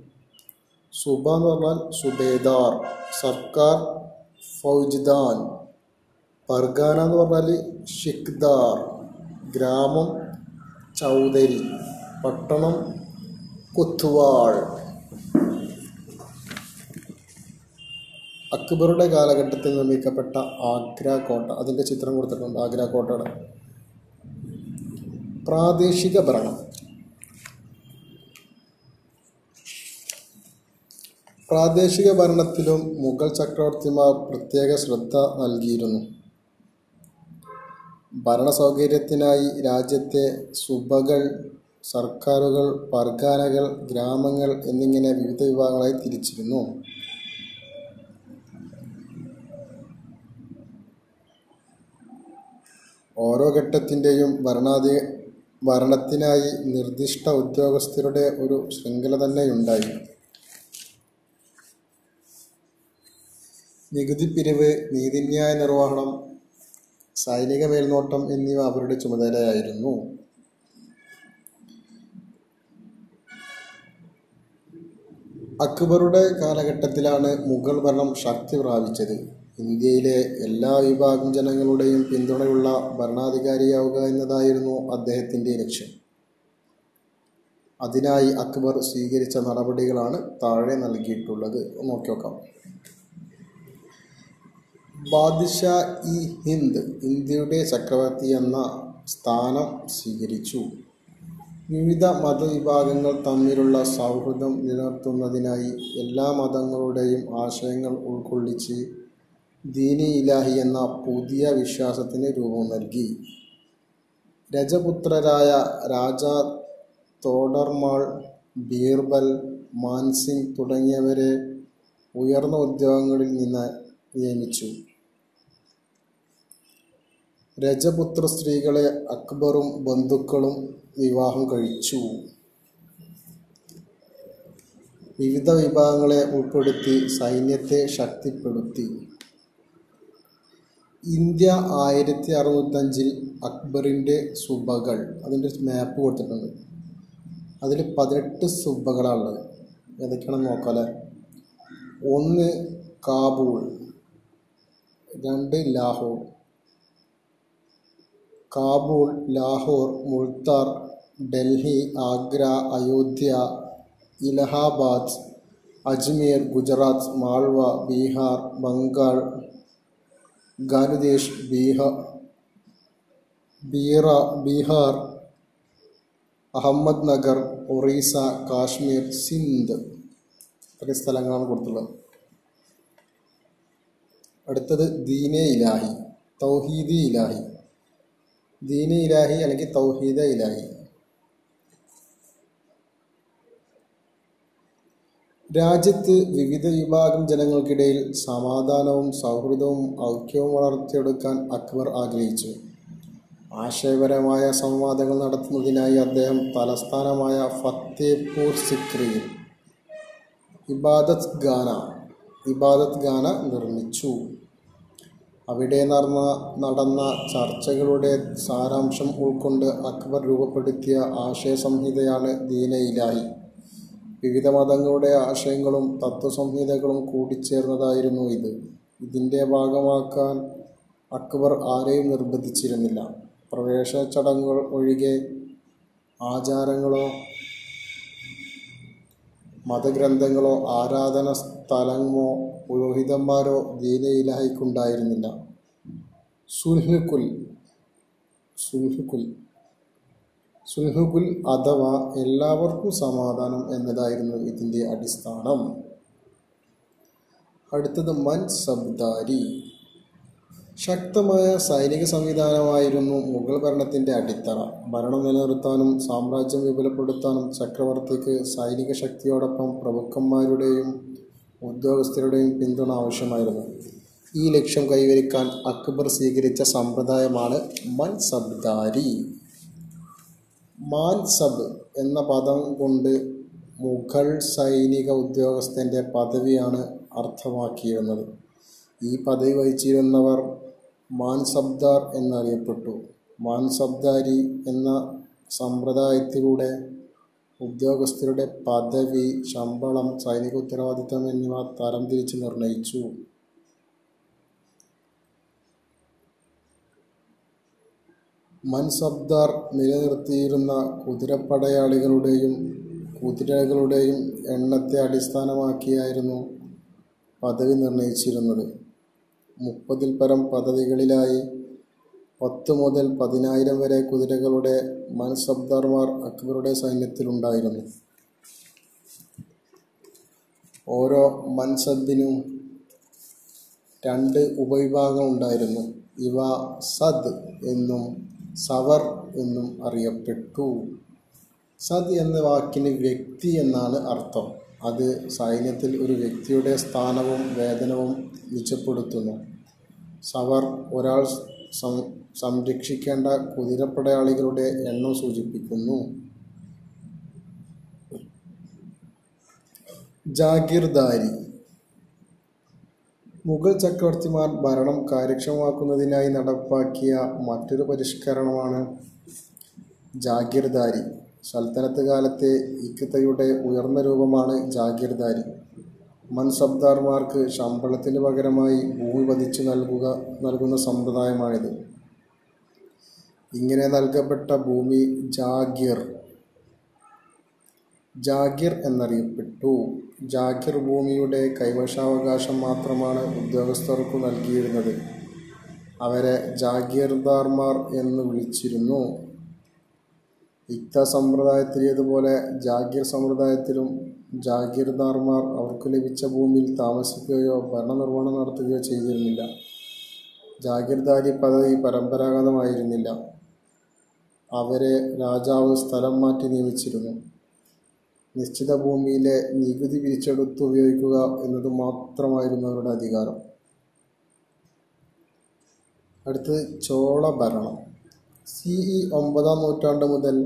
സുബ എന്ന് പറഞ്ഞാൽ സുബേദാർ സർക്കാർ ഫൗജ്ദാൻ. പർഗാന എന്ന് പറഞ്ഞാൽ ഷിഖ്ദാർ ഗ്രാമം ചൗധരി. പട്ടണം കുത്തുവാൾ അക്ബറുടെ കാലഘട്ടത്തിൽ നിർമ്മിക്കപ്പെട്ട ആഗ്ര കോട്ട. അതിന്റെ ചിത്രം കൊടുത്തിട്ടുണ്ട് ആഗ്ര കോട്ടയുടെ. പ്രാദേശിക ഭരണം. പ്രാദേശിക ഭരണത്തിലും മുഗൾ ചക്രവർത്തിമാർ പ്രത്യേക ശ്രദ്ധ നൽകിയിരുന്നു. ഭരണ സൗകര്യത്തിനായി രാജ്യത്തെ സുബകൾ സർക്കാരുകൾ പർഗാനകൾ ഗ്രാമങ്ങൾ എന്നിങ്ങനെ വിവിധ വിഭാഗങ്ങളായി തിരിച്ചിരുന്നു. ഓരോ ഘട്ടത്തിന്റെയും ഭരണാധി ഭരണത്തിനായി നിർദ്ദിഷ്ട ഉദ്യോഗസ്ഥരുടെ ഒരു ശൃംഖല തന്നെയുണ്ടായി. നികുതി പിരിവ് നീതിന്യായ നിർവഹണം സൈനിക മേൽനോട്ടം എന്നിവ അവരുടെ ചുമതലയായിരുന്നു. അക്ബറുടെ കാലഘട്ടത്തിലാണ് മുഗൾ ഭരണം ശക്തി പ്രാപിച്ചത്. ഇന്ത്യയിലെ എല്ലാ വിഭാഗം ജനങ്ങളുടെയും പിന്തുണയുള്ള ഭരണാധികാരിയാവുക എന്നതായിരുന്നു അദ്ദേഹത്തിന്റെ ലക്ഷ്യം. അതിനായി അക്ബർ സ്വീകരിച്ച നടപടികളാണ് താഴെ നൽകിയിട്ടുള്ളത്. നോക്കി നോക്കാം. ബാദ്ഷാ ഇ ഹിന്ദ് ഇന്ത്യയുടെ ചക്രവർത്തി എന്ന സ്ഥാനം സ്വീകരിച്ചു. വിവിധ മതവിഭാഗങ്ങൾ തമ്മിലുള്ള സൗഹൃദം നിലനിർത്തുന്നതിനായി എല്ലാ മതങ്ങളുടെയും ആശയങ്ങൾ ഉൾക്കൊള്ളിച്ച് ദീനി ഇലാഹി എന്ന പുതിയ വിശ്വാസത്തിന് രൂപം നൽകി. രജപുത്രരായ രാജ തോഡർമാൾ ബീർബൽ മാൻസിംഗ് തുടങ്ങിയവരെ ഉയർന്ന ഉദ്യോഗങ്ങളിൽ നിന്ന് നിയമിച്ചു. രജപുത്ര സ്ത്രീകളെ അക്ബറും ബന്ധുക്കളും വിവാഹം കഴിച്ചു. വിവിധ വിഭാഗങ്ങളെ ഉൾപ്പെടുത്തി സൈന്യത്തെ ശക്തിപ്പെടുത്തി. ഇന്ത്യ ആയിരത്തി അറുന്നൂറ്റഞ്ചിൽ അക്ബറിന്റെ സുബകൾ അതിന്റെ മാപ്പ് കൊടുത്തിട്ടുണ്ട്. അതിൽ പതിനെട്ട് സുബകളാണുള്ളത്. ഏതൊക്കെയാണെന്ന് നോക്കാമല്ലേ ഒന്ന് കാബൂൾ രണ്ട് ലാഹോർ കാബൂൾ ലാഹോർ മുൾത്താർ ഡൽഹി ആഗ്ര അയോധ്യ ഇലഹാബാദ് അജ്മീർ ഗുജറാത്ത് മാൾവ ബീഹാർ ബംഗാൾ ഗാനുദേശ് ബീഹ ബീറ ബീഹാർ അഹമ്മദ് നഗർ ഒറീസ കാശ്മീർ സിന്ധ്. ഇത്രയും സ്ഥലങ്ങളാണ് കൊടുത്തുള്ളത്. അടുത്തത് ദീനെ ഇലാഹി തൗഹീദി ഇലാഹി. ദീനി ഇലാഹി അല്ലെങ്കിൽ തൗഹീദ ഇലാഹി. രാജ്യത്ത് വിവിധ വിഭാഗം ജനങ്ങൾക്കിടയിൽ സമാധാനവും സൗഹൃദവും ഐക്യവും വളർത്തിയെടുക്കാൻ അക്ബർ ആഗ്രഹിച്ചു. ആശയപരമായ സംവാദങ്ങൾ നടത്തുന്നതിനായി അദ്ദേഹം തലസ്ഥാനമായ ഫത്തേപൂർ സിക്രിയിൽ ഇബാദത്ത് ഗാന ഇബാദത്ത് ഗാന നിർമ്മിച്ചു. അവിടെ നടന്ന നടന്ന ചർച്ചകളുടെ സാരാംശം ഉൾക്കൊണ്ട് അക്ബർ രൂപപ്പെടുത്തിയ ആശയ സംഹിതയാണ് ദീന ഇലാഹി. വിവിധ മതങ്ങളുടെ ആശയങ്ങളും തത്വസംഹിതകളും കൂടിച്ചേർന്നതായിരുന്നു ഇത്. ഇതിന്റെ ഭാഗമാക്കാൻ അക്ബർ ആരെയും നിർബന്ധിച്ചിരുന്നില്ല. പ്രവേശന ചടങ്ങുകൾ ഒഴികെ ആചാരങ്ങളോ മതഗ്രന്ഥങ്ങളോ ആരാധന സ്ഥലമോ പുരോഹിതന്മാരോ ദീനയിലായിക്കുണ്ടായിരുന്നില്ല സുൽഹുക്കുൽ സുൽഹുക്കുൽ സുൽഹുക്കുൽ അഥവാ എല്ലാവർക്കും സമാധാനം എന്നതായിരുന്നു ഇതിന്റെ അടിസ്ഥാനം. അടുത്തത് മൻ സബ്ദാരി. ശക്തമായ സൈനിക സംവിധാനമായിരുന്നു മുഗൾ ഭരണത്തിന്റെ അടിത്തറ. ഭരണം നിലനിർത്താനും സാമ്രാജ്യം വിപുലപ്പെടുത്താനും ചക്രവർത്തിക്ക് സൈനിക ശക്തിയോടൊപ്പം പ്രഭുക്കന്മാരുടെയും ഉദ്യോഗസ്ഥരുടെയും പിന്തുണ ആവശ്യമായിരുന്നു. ഈ ലക്ഷ്യം കൈവരിക്കാൻ അക്ബർ സ്വീകരിച്ച സമ്പ്രദായമാണ് മൻസബ്ദാരി. മാൻസബ് എന്ന പദം കൊണ്ട് മുഗൾ സൈനിക ഉദ്യോഗസ്ഥന്റെ പദവിയാണ് അർത്ഥമാക്കിയിരുന്നത്. ഈ പദവി വഹിച്ചിരുന്നവർ മാൻസബ്ദാർ എന്നറിയപ്പെട്ടു. മാൻസബ്ദാരി എന്ന സമ്പ്രദായത്തിലൂടെ ഉദ്യോഗസ്ഥരുടെ പദവി ശമ്പളം സൈനിക ഉത്തരവാദിത്തം എന്നിവ തരംതിരിച്ച് നിർണയിച്ചു. മൻസബ്ദാർ നിലനിർത്തിയിരുന്ന കുതിരപ്പടയാളികളുടെയും കുതിരകളുടെയും എണ്ണത്തെ അടിസ്ഥാനമാക്കിയായിരുന്നു പദവി നിർണയിച്ചിരുന്നത്. മുപ്പതിൽ പരം പദവികളിലായി പത്ത് മുതൽ പതിനായിരം വരെ കുതിരകളുടെ മൻസബ്ദാർമാർ അക്ബറുടെ സൈന്യത്തിലുണ്ടായിരുന്നു. ഓരോ മൻസബിനും രണ്ട് ഉപവിഭാഗം ഉണ്ടായിരുന്നു. ഇവ സദ് എന്നും സവർ എന്നും അറിയപ്പെട്ടു. സദ് എന്ന വാക്കിന് വ്യക്തി എന്നാണ് അർത്ഥം. അത് സൈന്യത്തിൽ ഒരു വ്യക്തിയുടെ സ്ഥാനവും വേതനവും നിജപ്പെടുത്തുന്നു. സവർ ഒരാൾ സംരക്ഷിക്കേണ്ട കുതിരപ്പടയാളികളുടെ എണ്ണം സൂചിപ്പിക്കുന്നു. ജാഗിർദാരി. മുഗൾ ചക്രവർത്തിമാർ ഭരണം കാര്യക്ഷമമാക്കുന്നതിനായി നടപ്പാക്കിയ മറ്റൊരു പരിഷ്കരണമാണ് ജാഗിർദാരി. സൽത്തനത്ത് കാലത്തെ ഇക്കത്തയുടെ ഉയർന്ന രൂപമാണ് ജാഗിർദാരി. മൻസബ്ദാർമാർക്ക് ശമ്പളത്തിന് പകരമായി ഭൂമി പതിച്ചു നൽകുക നൽകുന്ന സമ്പ്രദായമാണിത്. ഇങ്ങനെ നൽകപ്പെട്ട ഭൂമി ജാഗിർ. ജാഗിർ എന്നറിയപ്പെട്ടു. ജാഗിർ ഭൂമിയുടെ കൈവശാവകാശം മാത്രമാണ് ഉദ്യോഗസ്ഥർക്ക് നൽകിയിരുന്നത്. അവരെ ജാഗീർദാർമാർ എന്ന് വിളിച്ചിരുന്നു. ഇക്ത സമ്പ്രദായത്തിലേതുപോലെ ജാഗീർ സമ്പ്രദായത്തിലും ജാഗീർദാർമാർ അവർക്ക് ലഭിച്ച ഭൂമിയിൽ താമസിക്കുകയോ ഭരണനിർവഹണം നടത്തുകയോ ചെയ്തിരുന്നില്ല. ജാഗീർദാരി പദവി പരമ്പരാഗതമായിരുന്നില്ല. അവരെ രാജാവ് സ്ഥലം മാറ്റി നിയമിച്ചിരുന്നു. നിശ്ചിത ഭൂമിയിലെ നികുതി പിരിച്ചെടുത്ത് ഉപയോഗിക്കുക എന്നത് മാത്രമായിരുന്നു അവരുടെ അധികാരം. അടുത്തത് ചോള ഭരണം. സി ഇ ഒമ്പതാം നൂറ്റാണ്ട് മുതൽ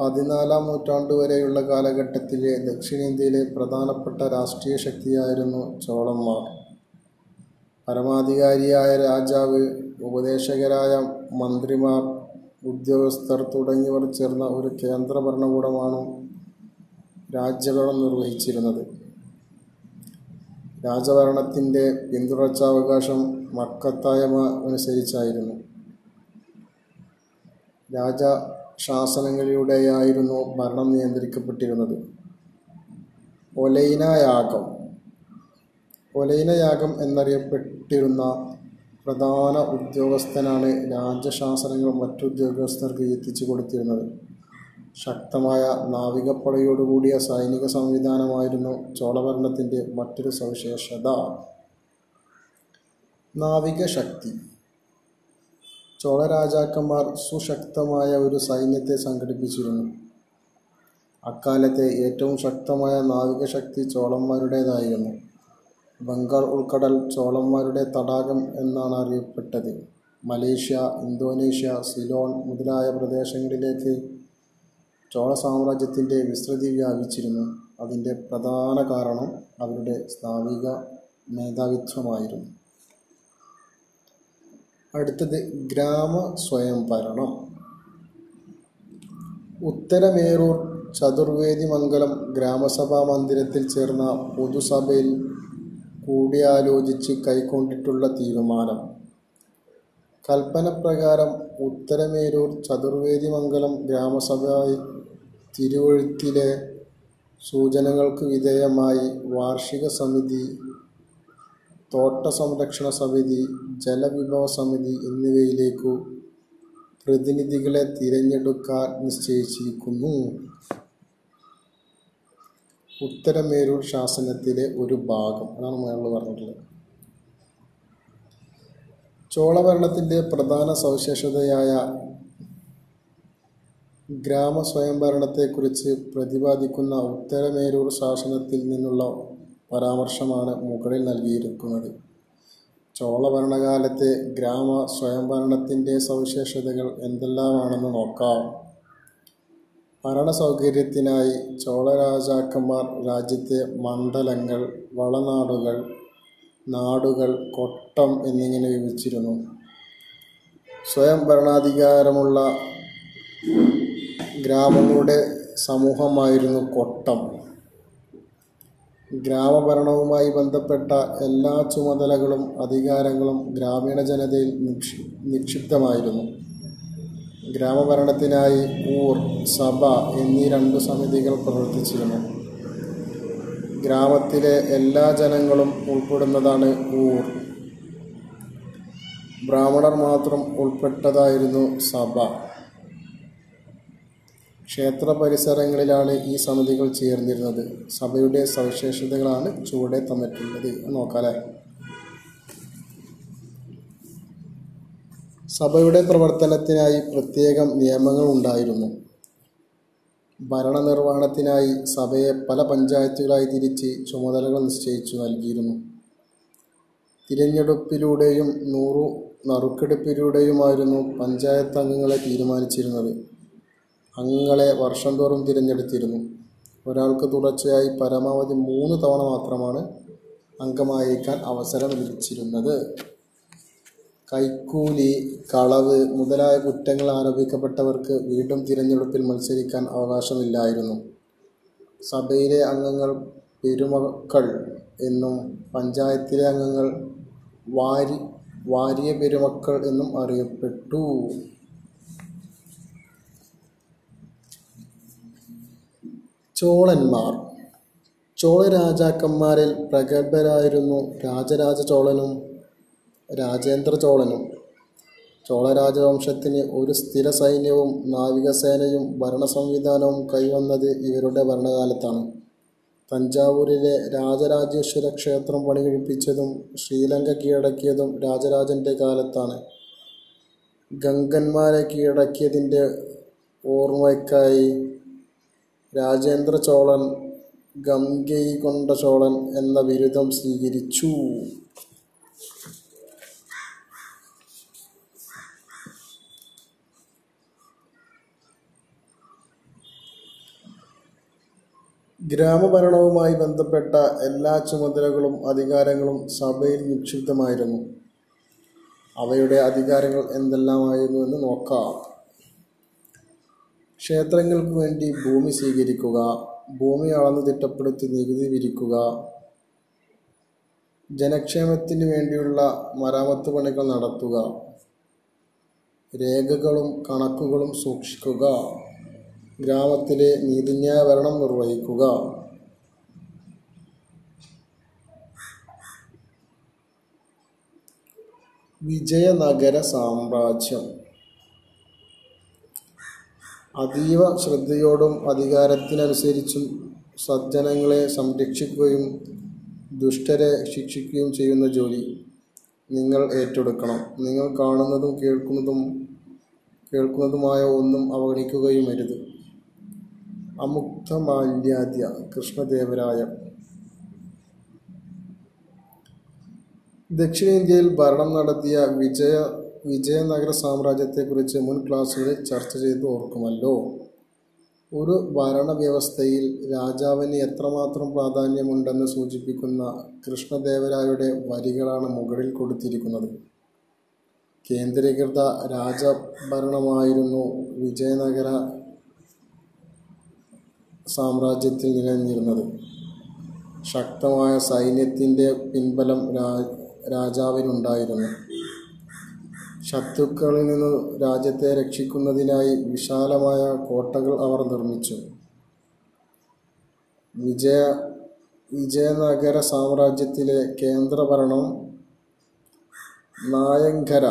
പതിനാലാം നൂറ്റാണ്ട് വരെയുള്ള കാലഘട്ടത്തിലെ ദക്ഷിണേന്ത്യയിലെ പ്രധാനപ്പെട്ട രാഷ്ട്രീയ ശക്തിയായിരുന്നു ചോളന്മാർ. പരമാധികാരിയായ രാജാവ് ഉപദേശകരായ മന്ത്രിമാർ ഉദ്യോഗസ്ഥർ തുടങ്ങിയവർ ചേർന്ന ഒരു കേന്ദ്ര ഭരണകൂടമാണ് രാജഭരണം നിർവഹിച്ചിരുന്നത്. രാജഭരണത്തിന്റെ പിന്തുടർച്ചാവകാശം മക്കത്തായമ അനുസരിച്ചായിരുന്നു. രാജശാസനങ്ങളിലൂടെയായിരുന്നു ഭരണം നിയന്ത്രിക്കപ്പെട്ടിരുന്നത്. ഒലൈനയാഗം. ഒലൈനയാഗം എന്നറിയപ്പെട്ടിരുന്ന പ്രധാന ഉദ്യോഗസ്ഥനാണ് രാജശാസനങ്ങൾ മറ്റുദ്യോഗസ്ഥർക്ക് എത്തിച്ചു കൊടുത്തിരുന്നത്. ശക്തമായ നാവികപ്പടയോടുകൂടിയ സൈനിക സംവിധാനമായിരുന്നു ചോളഭരണത്തിന്റെ മറ്റൊരു സവിശേഷത. നാവിക ശക്തി ചോള രാജാക്കന്മാർ സുശക്തമായ ഒരു സൈന്യത്തെ സംഘടിപ്പിച്ചിരുന്നു. അക്കാലത്തെ ഏറ്റവും ശക്തമായ നാവിക ശക്തി ചോളന്മാരുടേതായിരുന്നു. ബംഗാൾ ഉൾക്കടൽ ചോളന്മാരുടെ തടാകം എന്നാണ് അറിയപ്പെട്ടത് മലേഷ്യ ഇന്തോനേഷ്യ സിലോൺ മുതലായ പ്രദേശങ്ങളിലേക്ക് ചോള സാമ്രാജ്യത്തിന്റെ വിസ്തൃതി വ്യാപിച്ചിരുന്നു. അതിന്റെ പ്രധാന കാരണം അവരുടെ നാവിക മേധാവിത്വമായിരുന്നു. അടുത്തത് ഗ്രാമ സ്വയംഭരണം. ഉത്തരമേറൂർ ചതുർവേദി മംഗലം ഗ്രാമസഭാ മന്ദിരത്തിൽ ചേർന്ന പൊതുസഭയിൽ കൂടിയാലോചിച്ച് കൈക്കൊണ്ടിട്ടുള്ള തീരുമാനം. കൽപ്പനപ്രകാരം ഉത്തരമേരൂർ ചതുർവേദി മംഗലം ഗ്രാമസഭ തിരുവഴുത്തിലെ സൂചനകൾക്ക് വിധേയമായി വാർഷിക സമിതി തോട്ട സംരക്ഷണ സമിതി ജലവിഭവ സമിതി എന്നിവയിലേക്കു പ്രതിനിധികളെ തിരഞ്ഞെടുക്കാൻ നിശ്ചയിച്ചിരിക്കുന്നു. ഉത്തരമേരൂർ ശാസനത്തിലെ ഒരു ഭാഗം അതാണ് മുകളിൽ പറഞ്ഞിട്ടുള്ളത് ചോളഭരണത്തിന്റെ പ്രധാന സവിശേഷതയായ ഗ്രാമ ഗ്രാമസ്വയംഭരണത്തെക്കുറിച്ച് പ്രതിപാദിക്കുന്ന ഉത്തരമേരൂർ ശാസനത്തിൽ നിന്നുള്ള പരാമർശമാണ് മുകളിൽ നൽകിയിരിക്കുന്നത്. ചോളഭരണകാലത്തെ ഗ്രാമ സ്വയംഭരണത്തിന്റെ സവിശേഷതകൾ എന്തെല്ലാമാണെന്ന് നോക്കാം. ഭരണസൗകര്യത്തിനായി ചോളരാജാക്കന്മാർ രാജ്യത്തെ മണ്ഡലങ്ങൾ, വളനാടുകൾ, നാടുകൾ, കൊട്ടം എന്നിങ്ങനെ വിഭജിച്ചിരുന്നു. സ്വയം ഭരണാധികാരമുള്ള ഗ്രാമങ്ങളുടെ സമൂഹമായിരുന്നു കൊട്ടം. ഗ്രാമഭരണവുമായി ബന്ധപ്പെട്ട എല്ലാ ചുമതലകളും അധികാരങ്ങളും ഗ്രാമീണ ജനതയിൽ നിക്ഷി നിക്ഷിപ്തമായിരുന്നു. ഗ്രാമഭരണത്തിനായി ഊർ, സഭ എന്നീ രണ്ട് സമിതികൾ പ്രവർത്തിച്ചിരുന്നു. ഗ്രാമത്തിലെ എല്ലാ ജനങ്ങളും ഉൾപ്പെടുന്നതാണ് ഊർ. ബ്രാഹ്മണർ മാത്രം ഉൾപ്പെട്ടതായിരുന്നു സഭ. ക്ഷേത്ര പരിസരങ്ങളിലാണ് ഈ സമിതികൾ ചേർന്നിരുന്നത്. സഭയുടെ സവിശേഷതകളാണ് ചുവടെ തന്നിട്ടുള്ളത്. നോക്കാല്ലേ. സഭയുടെ പ്രവർത്തനത്തിനായി പ്രത്യേകം നിയമങ്ങൾ ഉണ്ടായിരുന്നു. ഭരണനിർവഹണത്തിനായി സഭയെ പല പഞ്ചായത്തുകളായി തിരിച്ച് ചുമതലകൾ നിശ്ചയിച്ചു നൽകിയിരുന്നു. തിരഞ്ഞെടുപ്പിലൂടെയും നൂറു നറുക്കെടുപ്പിലൂടെയുമായിരുന്നു പഞ്ചായത്ത് അംഗങ്ങളെ തീരുമാനിച്ചിരുന്നത്. അംഗങ്ങളെ വർഷം തോറും തിരഞ്ഞെടുത്തിരുന്നു. ഒരാൾക്ക് തുടർച്ചയായി പരമാവധി മൂന്ന് തവണ മാത്രമാണ് അംഗമായിരിക്കാൻ അവസരം ലഭിച്ചിരുന്നത്. കൈക്കൂലി, കളവ് മുതലായ കുറ്റങ്ങൾ ആരോപിക്കപ്പെട്ടവർക്ക് വീണ്ടും തിരഞ്ഞെടുപ്പിൽ മത്സരിക്കാൻ അവകാശമില്ലായിരുന്നു. സഭയിലെ അംഗങ്ങൾ പെരുമക്കൾ എന്നും പഞ്ചായത്തിലെ അംഗങ്ങൾ വാരി വാരിയ പെരുമക്കൾ എന്നും അറിയപ്പെട്ടു. ചോളന്മാർ ചോളരാജാക്കന്മാരിൽ പ്രഗത്ഭരായിരുന്നു രാജരാജ ചോളനും രാജേന്ദ്ര ചോളനും. ചോളരാജവംശത്തിന് ഒരു സ്ഥിര സൈന്യവും നാവികസേനയും ഭരണ സംവിധാനവും കൈവന്നത് ഇവരുടെ ഭരണകാലത്താണ്. തഞ്ചാവൂരിലെ രാജരാജേശ്വര ക്ഷേത്രം പണികഴിപ്പിച്ചതും ശ്രീലങ്ക കീഴടക്കിയതും രാജരാജന്റെ കാലത്താണ്. ഗംഗന്മാരെ കീഴടക്കിയതിന്റെ ഓർമ്മയ്ക്കായി രാജേന്ദ്ര ചോളൻ ഗംഗൈകൊണ്ട ചോളൻ എന്ന ബിരുദം സ്വീകരിച്ചു. ഗ്രാമഭരണവുമായി ബന്ധപ്പെട്ട എല്ലാ ചുമതലകളും അധികാരങ്ങളും സഭയിൽ നിക്ഷിപ്തമായിരുന്നു. അവയുടെ അധികാരങ്ങൾ എന്തെല്ലാമായിരുന്നു എന്ന് നോക്കാം. ക്ഷേത്രങ്ങൾക്ക് വേണ്ടി ഭൂമി സ്വീകരിക്കുക. ഭൂമി അളന്ന് തിട്ടപ്പെടുത്തി നികുതി വിരിക്കുക ജനക്ഷേമത്തിന് വേണ്ടിയുള്ള മരാമത്ത് പണികൾ നടത്തുക. രേഖകളും കണക്കുകളും സൂക്ഷിക്കുക. ഗ്രാമത്തിലെ നീതിന്യായഭരണം നിർവഹിക്കുക. വിജയനഗര സാമ്രാജ്യം അതീവ ശ്രദ്ധയോടും അധികാരത്തിനനുസരിച്ചും സജ്ജനങ്ങളെ സംരക്ഷിക്കുകയും ദുഷ്ടരെ ശിക്ഷിക്കുകയും ചെയ്യുന്ന ജോലി നിങ്ങൾ ഏറ്റെടുക്കണം. നിങ്ങൾ കാണുന്നതും കേൾക്കുന്നതും കേൾക്കുന്നതുമായ ഒന്നും അവഗണിക്കുകയും അവഗണിക്കുകയുമരുത്. അമുക്തമാല്യദ കൃഷ്ണദേവരായ ദക്ഷിണേന്ത്യയിൽ ഭരണം നടത്തിയ വിജയ വിജയനഗര സാമ്രാജ്യത്തെക്കുറിച്ച് മുൻ ക്ലാസ്സുകളിൽ ചർച്ച ചെയ്ത് ഓർക്കുമല്ലോ. ഒരു ഭരണവ്യവസ്ഥയിൽ രാജാവിന് എത്രമാത്രം പ്രാധാന്യമുണ്ടെന്ന് സൂചിപ്പിക്കുന്ന കൃഷ്ണദേവരായരുടെ വരികളാണ് മുകളിൽ കൊടുത്തിരിക്കുന്നത്. കേന്ദ്രീകൃത രാജഭരണമായിരുന്നു വിജയനഗര സാമ്രാജ്യത്തിൽ നിലനിന്നിരുന്നത്. ശക്തമായ സൈന്യത്തിന്റെ പിൻബലം രാജാവിനുണ്ടായിരുന്നു. ശത്രുക്കളിൽ നിന്ന് രാജ്യത്തെ രക്ഷിക്കുന്നതിനായി വിശാലമായ കോട്ടകൾ അവർ നിർമ്മിച്ചു. വിജയ വിജയനഗര സാമ്രാജ്യത്തിലെ കേന്ദ്രഭരണം നായങ്കര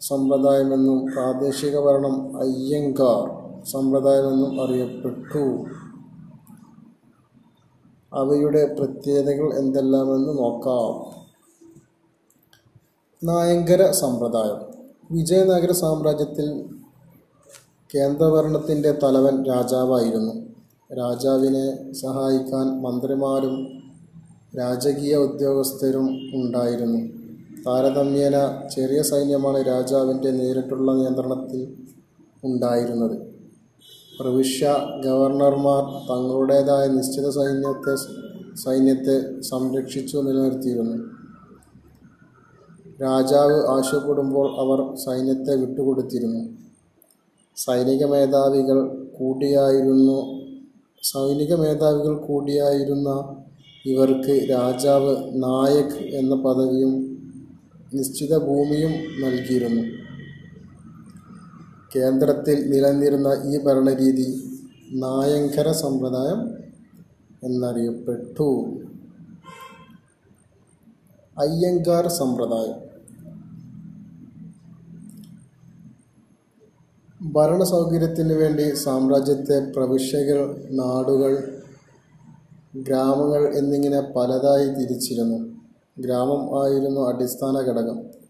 സമ്പ്രദായമെന്നും പ്രാദേശിക ഭരണം അയ്യങ്കാർ സമ്പ്രദായമെന്നും അറിയപ്പെട്ടു. അവയുടെ പ്രത്യേകതകൾ എന്തെല്ലാമെന്ന് നോക്കാം. നായങ്കര സമ്പ്രദായം. വിജയനഗര സാമ്രാജ്യത്തിൽ കേന്ദ്രഭരണത്തിന്റെ തലവൻ രാജാവായിരുന്നു. രാജാവിനെ സഹായിക്കാൻ മന്ത്രിമാരും രാജകീയ ഉദ്യോഗസ്ഥരും ഉണ്ടായിരുന്നു. താരതമ്യേന ചെറിയ സൈന്യമാണ് രാജാവിന്റെ നേരിട്ടുള്ള നിയന്ത്രണത്തിൽ ഉണ്ടായിരുന്നത്. പ്രവിശ്യ ഗവർണർമാർ തങ്ങളുടേതായ നിശ്ചിത സൈന്യത്തെ സൈന്യത്തെ സംരക്ഷിച്ചു നിലനിർത്തിയിരുന്നു. രാജാവ് ആവശ്യപ്പെടുമ്പോൾ അവർ സൈന്യത്തെ വിട്ടുകൊടുത്തിരുന്നു. സൈനിക മേധാവികൾ കൂടിയായിരുന്നു സൈനിക മേധാവികൾ കൂടിയായിരുന്ന ഇവർക്ക് രാജാവ് നായക് എന്ന പദവിയും നിശ്ചിത ഭൂമിയും നൽകിയിരുന്നു. കേന്ദ്രത്തിൽ നിലനിന്നിരുന്ന ഈ ഭരണരീതി നായങ്കര സമ്പ്രദായം എന്നറിയപ്പെട്ടു. അയ്യങ്കാർ സമ്പ്രദായം. ഭരണ സൗകര്യത്തിന് വേണ്ടി സാമ്രാജ്യത്തെ പ്രവിശ്യകൾ നാടുകൾ ഗ്രാമങ്ങൾ എന്നിങ്ങനെ പലതായി തിരിച്ചിരുന്നു. ഗ്രാമം ആയിരുന്നു അടിസ്ഥാന ഘടകം.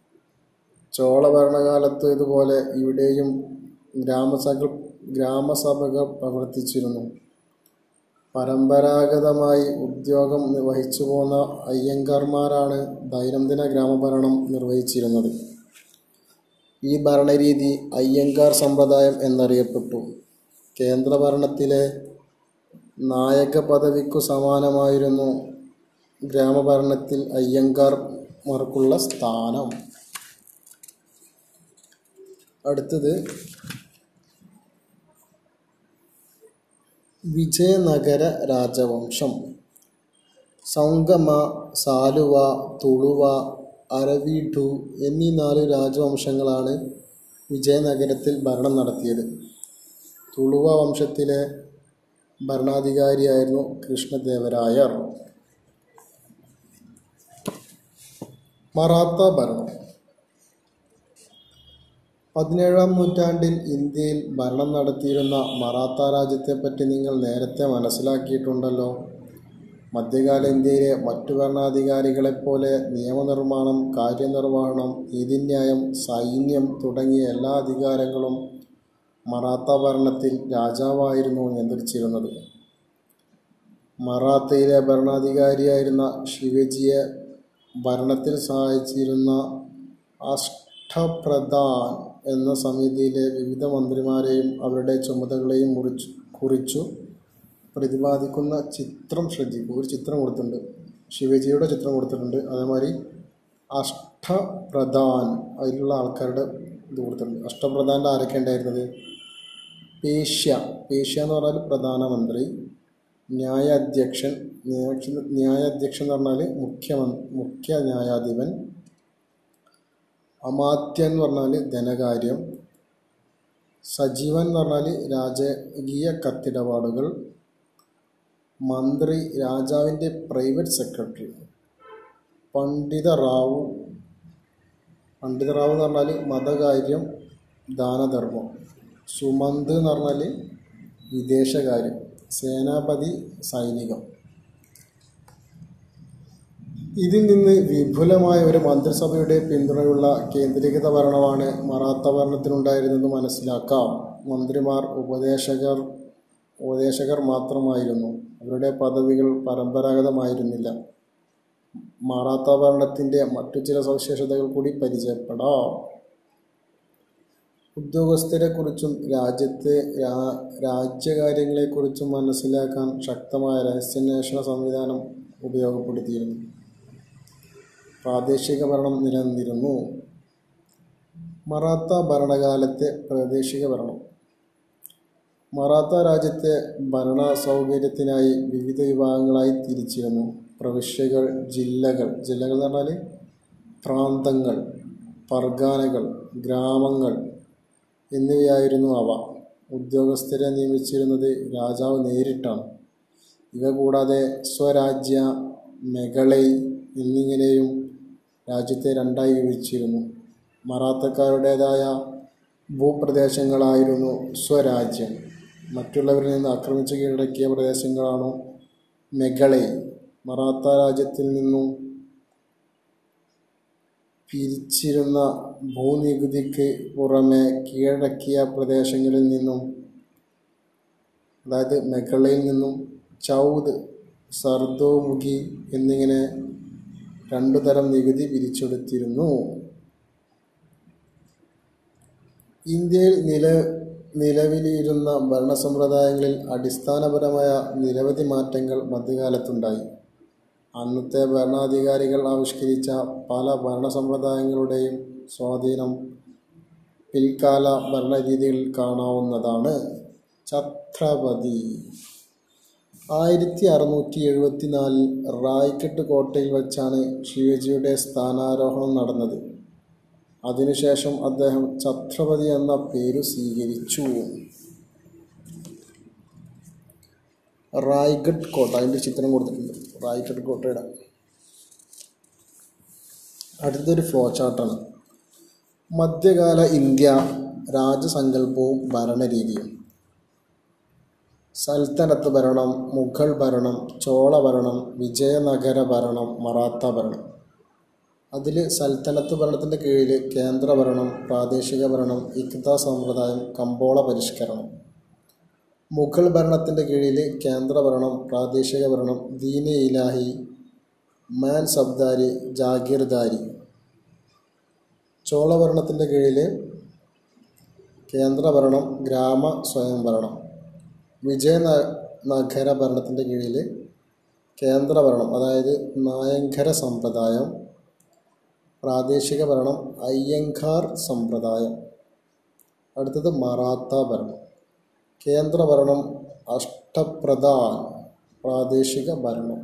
ചോള ഭരണകാലത്ത് ഇതുപോലെ ഇവിടെയും ഗ്രാമസഭ ഗ്രാമസഭകൾ പ്രവർത്തിച്ചിരുന്നു. പരമ്പരാഗതമായി ഉദ്യോഗം വഹിച്ചു പോന്ന അയ്യങ്കാർമാരാണ് ദൈനംദിന ഗ്രാമഭരണം നിർവഹിച്ചിരുന്നത്. ഈ ഭരണരീതി അയ്യങ്കാർ സമ്പ്രദായം എന്നറിയപ്പെട്ടു. കേന്ദ്രഭരണത്തിലെ നായക പദവിക്കു സമാനമായിരുന്നു ഗ്രാമഭരണത്തിൽ അയ്യങ്കാർമാർക്കുള്ള സ്ഥാനം. അടുത്തത് വിജയനഗര രാജവംശം. സംഗമ സാലുവ തുളുവ അരവീഡു എന്നീ നാല് രാജവംശങ്ങളാണ് വിജയനഗരത്തിൽ ഭരണം നടത്തിയത്. തുളുവ വംശത്തിലെ ഭരണാധികാരിയായിരുന്നു കൃഷ്ണദേവരായർ. മറാത്ത ഭരണം. പതിനേഴാം നൂറ്റാണ്ടിൽ ഇന്ത്യയിൽ ഭരണം നടത്തിയിരുന്ന മറാത്ത രാജ്യത്തെപ്പറ്റി നിങ്ങൾ നേരത്തെ മനസ്സിലാക്കിയിട്ടുണ്ടല്ലോ. മധ്യകാല ഇന്ത്യയിലെ മറ്റു ഭരണാധികാരികളെപ്പോലെ നിയമനിർമ്മാണം കാര്യനിർവഹണം നീതിന്യായം സൈന്യം തുടങ്ങിയ എല്ലാ അധികാരങ്ങളും മറാത്ത ഭരണത്തിൽ രാജാവായിരുന്നു നിയന്ത്രിച്ചിരുന്നത്. മറാത്തയിലെ ഭരണാധികാരിയായിരുന്ന ശിവജിയെ ഭരണത്തിൽ സഹായിച്ചിരുന്ന അഷ്ടപ്രധാൻ എന്ന സമിതിയിലെ വിവിധ മന്ത്രിമാരെയും അവരുടെ ചുമതലകളെയും മുറിച്ചു കുറിച്ചു പ്രതിപാദിക്കുന്ന ചിത്രം ശ്രദ്ധിക്കൂ. ഒരു ചിത്രം കൊടുത്തിട്ടുണ്ട്. ശിവജിയുടെ ചിത്രം കൊടുത്തിട്ടുണ്ട്. അതേമാതിരി അഷ്ടപ്രധാൻ അതിലുള്ള ആൾക്കാരുടെ ഇത് കൊടുത്തിട്ടുണ്ട്. അഷ്ടപ്രധാന്റെ ആരൊക്കെ ഉണ്ടായിരുന്നത്? പേഷ്യ. പേഷ്യ എന്ന് പറഞ്ഞാൽ പ്രധാനമന്ത്രി ന്യായാധ്യക്ഷൻ. ന്യായാധ്യക്ഷൻ എന്ന് പറഞ്ഞാൽ മുഖ്യമന്ത്രി മുഖ്യ ന്യായാധിപൻ അമാത്യ എന്ന് പറഞ്ഞാൽ ധനകാര്യം സജീവൻ എന്ന് പറഞ്ഞാൽ രാജകീയ കത്തിടപാടുകൾ മന്ത്രി രാജാവിന്റെ പ്രൈവറ്റ് സെക്രട്ടറി പണ്ഡിത റാവു. പണ്ഡിത റാവു എന്ന് പറഞ്ഞാൽ മതകാര്യം ദാനധർമ്മം. സുമന്ത് എന്ന് പറഞ്ഞാൽ വിദേശകാര്യം സേനാപതി സൈനികം. ഇതിൽ നിന്ന് വിപുലമായ ഒരു മന്ത്രിസഭയുടെ പിന്തുണയുള്ള കേന്ദ്രീകൃത ഭരണമാണ് മറാത്ത ഭരണത്തിനുണ്ടായിരുന്നെന്ന് മനസ്സിലാക്കാം. മന്ത്രിമാർ ഉപദേശകർ ഉപദേശകർ മാത്രമായിരുന്നു. അവരുടെ പദവികൾ പരമ്പരാഗതമായിരുന്നില്ല. മറാത്ത ഭരണത്തിന്റെ മറ്റു ചില സവിശേഷതകൾ കൂടി പരിചയപ്പെടാം. ഉദ്യോഗസ്ഥരെക്കുറിച്ചും രാജ്യത്തെ രാജ്യകാര്യങ്ങളെക്കുറിച്ചും മനസ്സിലാക്കാൻ ശക്തമായ രഹസ്യാന്വേഷണ സംവിധാനം ഉപയോഗപ്പെടുത്തിയിരുന്നു. പ്രാദേശിക ഭരണം നിലനിന്നിരുന്നു. മറാത്ത ഭരണകാലത്തെ പ്രാദേശിക ഭരണം. മറാത്ത രാജ്യത്തെ ഭരണ സൗകര്യത്തിനായി വിവിധ വിഭാഗങ്ങളായി തിരിച്ചിരുന്നു. പ്രവിശ്യകൾ ജില്ലകൾ. ജില്ലകൾ എന്ന് പറഞ്ഞാൽ പ്രാന്തങ്ങൾ പർഗാനകൾ ഗ്രാമങ്ങൾ എന്നിവയായിരുന്നു അവ. ഉദ്യോഗസ്ഥരെ നിയമിച്ചിരുന്നത് രാജാവ് നേരിട്ടാണ്. ഇവ കൂടാതെ സ്വരാജ്യ മെകളൈ എന്നിങ്ങനെയും രാജ്യത്തെ രണ്ടായി വിഭജിച്ചിരുന്നു. മറാത്തക്കാരുടേതായ ഭൂപ്രദേശങ്ങളായിരുന്നു സ്വരാജ്യം. മറ്റുള്ളവരിൽ നിന്ന് ആക്രമിച്ച് കീഴടക്കിയ പ്രദേശങ്ങളാണ് മെഗളൈ മറാത്ത രാജ്യത്തിൽ നിന്നും പിരിച്ചിരുന്ന ഭൂനികുതിക്ക് പുറമെ കീഴടക്കിയ പ്രദേശങ്ങളിൽ നിന്നും അതായത് മെഗളയിൽ നിന്നും ചൗദ് സർദോമുഖി എന്നിങ്ങനെ രണ്ടു തരം നികുതി പിരിച്ചെടുത്തിരുന്നു. ഇന്ത്യയിൽ നില നിലവിലിരുന്ന ഭരണസമ്പ്രദായങ്ങളിൽ അടിസ്ഥാനപരമായ നിരവധി മാറ്റങ്ങൾ മധ്യകാലത്തുണ്ടായി. അന്നത്തെ ഭരണാധികാരികൾ ആവിഷ്കരിച്ച പല ഭരണസമ്പ്രദായങ്ങളുടെയും സ്വാധീനം പിൽക്കാല ഭരണരീതികളിൽ കാണാവുന്നതാണ്. ഛത്രപതി ആയിരത്തി അറുന്നൂറ്റി എഴുപത്തിനാലിൽ റായ്ക്കെട്ട് കോട്ടയിൽ വച്ചാണ് ശിവജിയുടെ സ്ഥാനാരോഹണം നടന്നത്. അതിനുശേഷം അദ്ദേഹം ഛത്രപതി എന്ന പേരു സ്വീകരിച്ചു. റായ്ഗഡ് കോട്ട അതിന്റെ ചിത്രം കൊടുത്തിട്ടുണ്ട്. റായ്ഗഡ് കോട്ടയുടെ അടുത്തൊരു ഫ്ലോ ചാർട്ടാണ് മധ്യകാല ഇന്ത്യ രാജസങ്കല്പവും ഭരണരീതിയും. സൽത്തനത്ത് ഭരണം മുഗൾ ഭരണം ചോള ഭരണം വിജയനഗര ഭരണം മറാത്ത ഭരണം. അതിൽ സൽത്തനത്ത് ഭരണത്തിന്റെ കീഴിൽ കേന്ദ്ര ഭരണം പ്രാദേശിക ഭരണം ഇക്ത സമ്പ്രദായം കമ്പോള പരിഷ്കരണം. മുഗൾ ഭരണത്തിന്റെ കീഴിൽ കേന്ദ്ര ഭരണം പ്രാദേശിക ഭരണം ദീന ഇലാഹി മാൻ സബ്ദാരി ജാഗീർദാരി. ചോള ഭരണത്തിന്റെ കീഴിൽ കേന്ദ്ര ഭരണം ഗ്രാമ സ്വയംഭരണം. വിജയനഗര ഭരണത്തിന്റെ കീഴിൽ കേന്ദ്ര ഭരണം അതായത് നായങ്കര സമ്പ്രദായം പ്രാദേശിക ഭരണം അയ്യങ്കാർ സമ്പ്രദായം. അടുത്തത് മറാത്ത ഭരണം. കേന്ദ്ര ഭരണം അഷ്ടപ്രധാൻ പ്രാദേശിക ഭരണം.